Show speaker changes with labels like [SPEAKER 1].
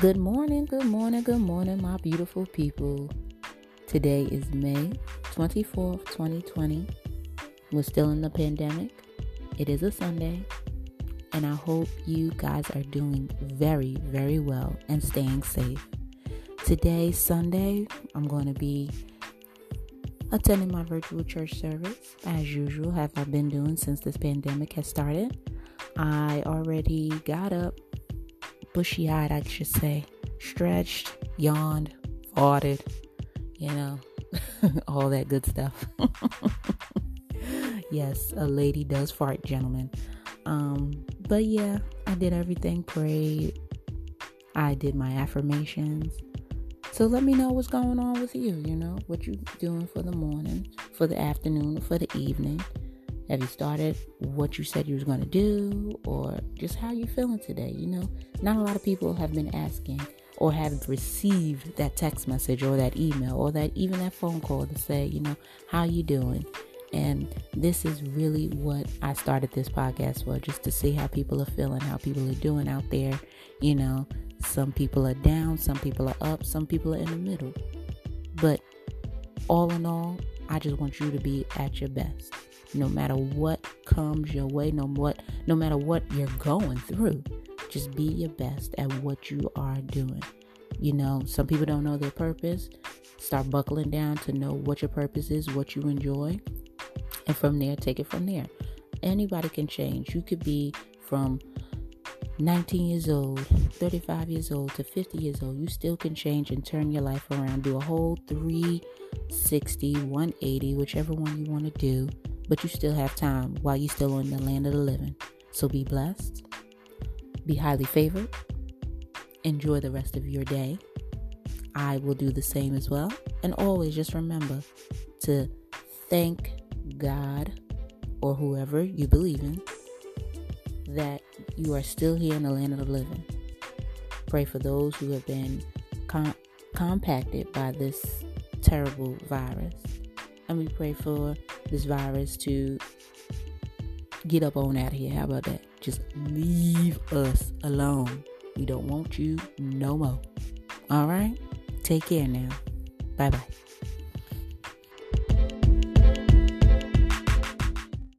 [SPEAKER 1] Good morning, good morning, good morning, my beautiful people. Today is May 24th, 2020. We're still in the pandemic. It is a Sunday, and I hope you guys are doing very, very well and staying safe. Today, Sunday, I'm going to be attending my virtual church service as usual, have I been doing since this pandemic has started. I already got up bushy eyed, I should say, stretched, yawned, farted, you know, all that good stuff. yes, a lady does fart, gentlemen. Um, but yeah, I did everything, prayed, I did my affirmations. So let me know what's going on with you, you know, what you're doing for the morning, for the afternoon, for the evening. Have you started what you said you was going to do or just how you feeling today, you know? Not a lot of people have been asking or have received that text message or that email or that even that phone call to say, you know, how you doing? And this is really what I started this podcast for, just to see how people are feeling, how people are doing out there. You know, some people are down, some people are up, some people are in the middle. But all in all, I just want you to be at your best no matter what comes your way, no what no matter what you're going through. Just be your best at what you are doing. You know, some people don't know their purpose. Start buckling down to know what your purpose is, what you enjoy, and from there take it from there. Anybody can change. You could be from 19 years old, 35 years old to 50 years old. You still can change and turn your life around. Do a whole 360, 180, whichever one you want to do but you still have time while you're still in the land of the living. So be blessed, be highly favored, enjoy the rest of your day. I will do the same as well. And always just remember to thank God or whoever you believe in that you are still here in the land of the living. Pray for those who have been com- compacted by this terrible virus. And we pray for this virus to get up on out of here. How about that? Just leave us alone. We don't want you no more. All right? Take care now. Bye bye.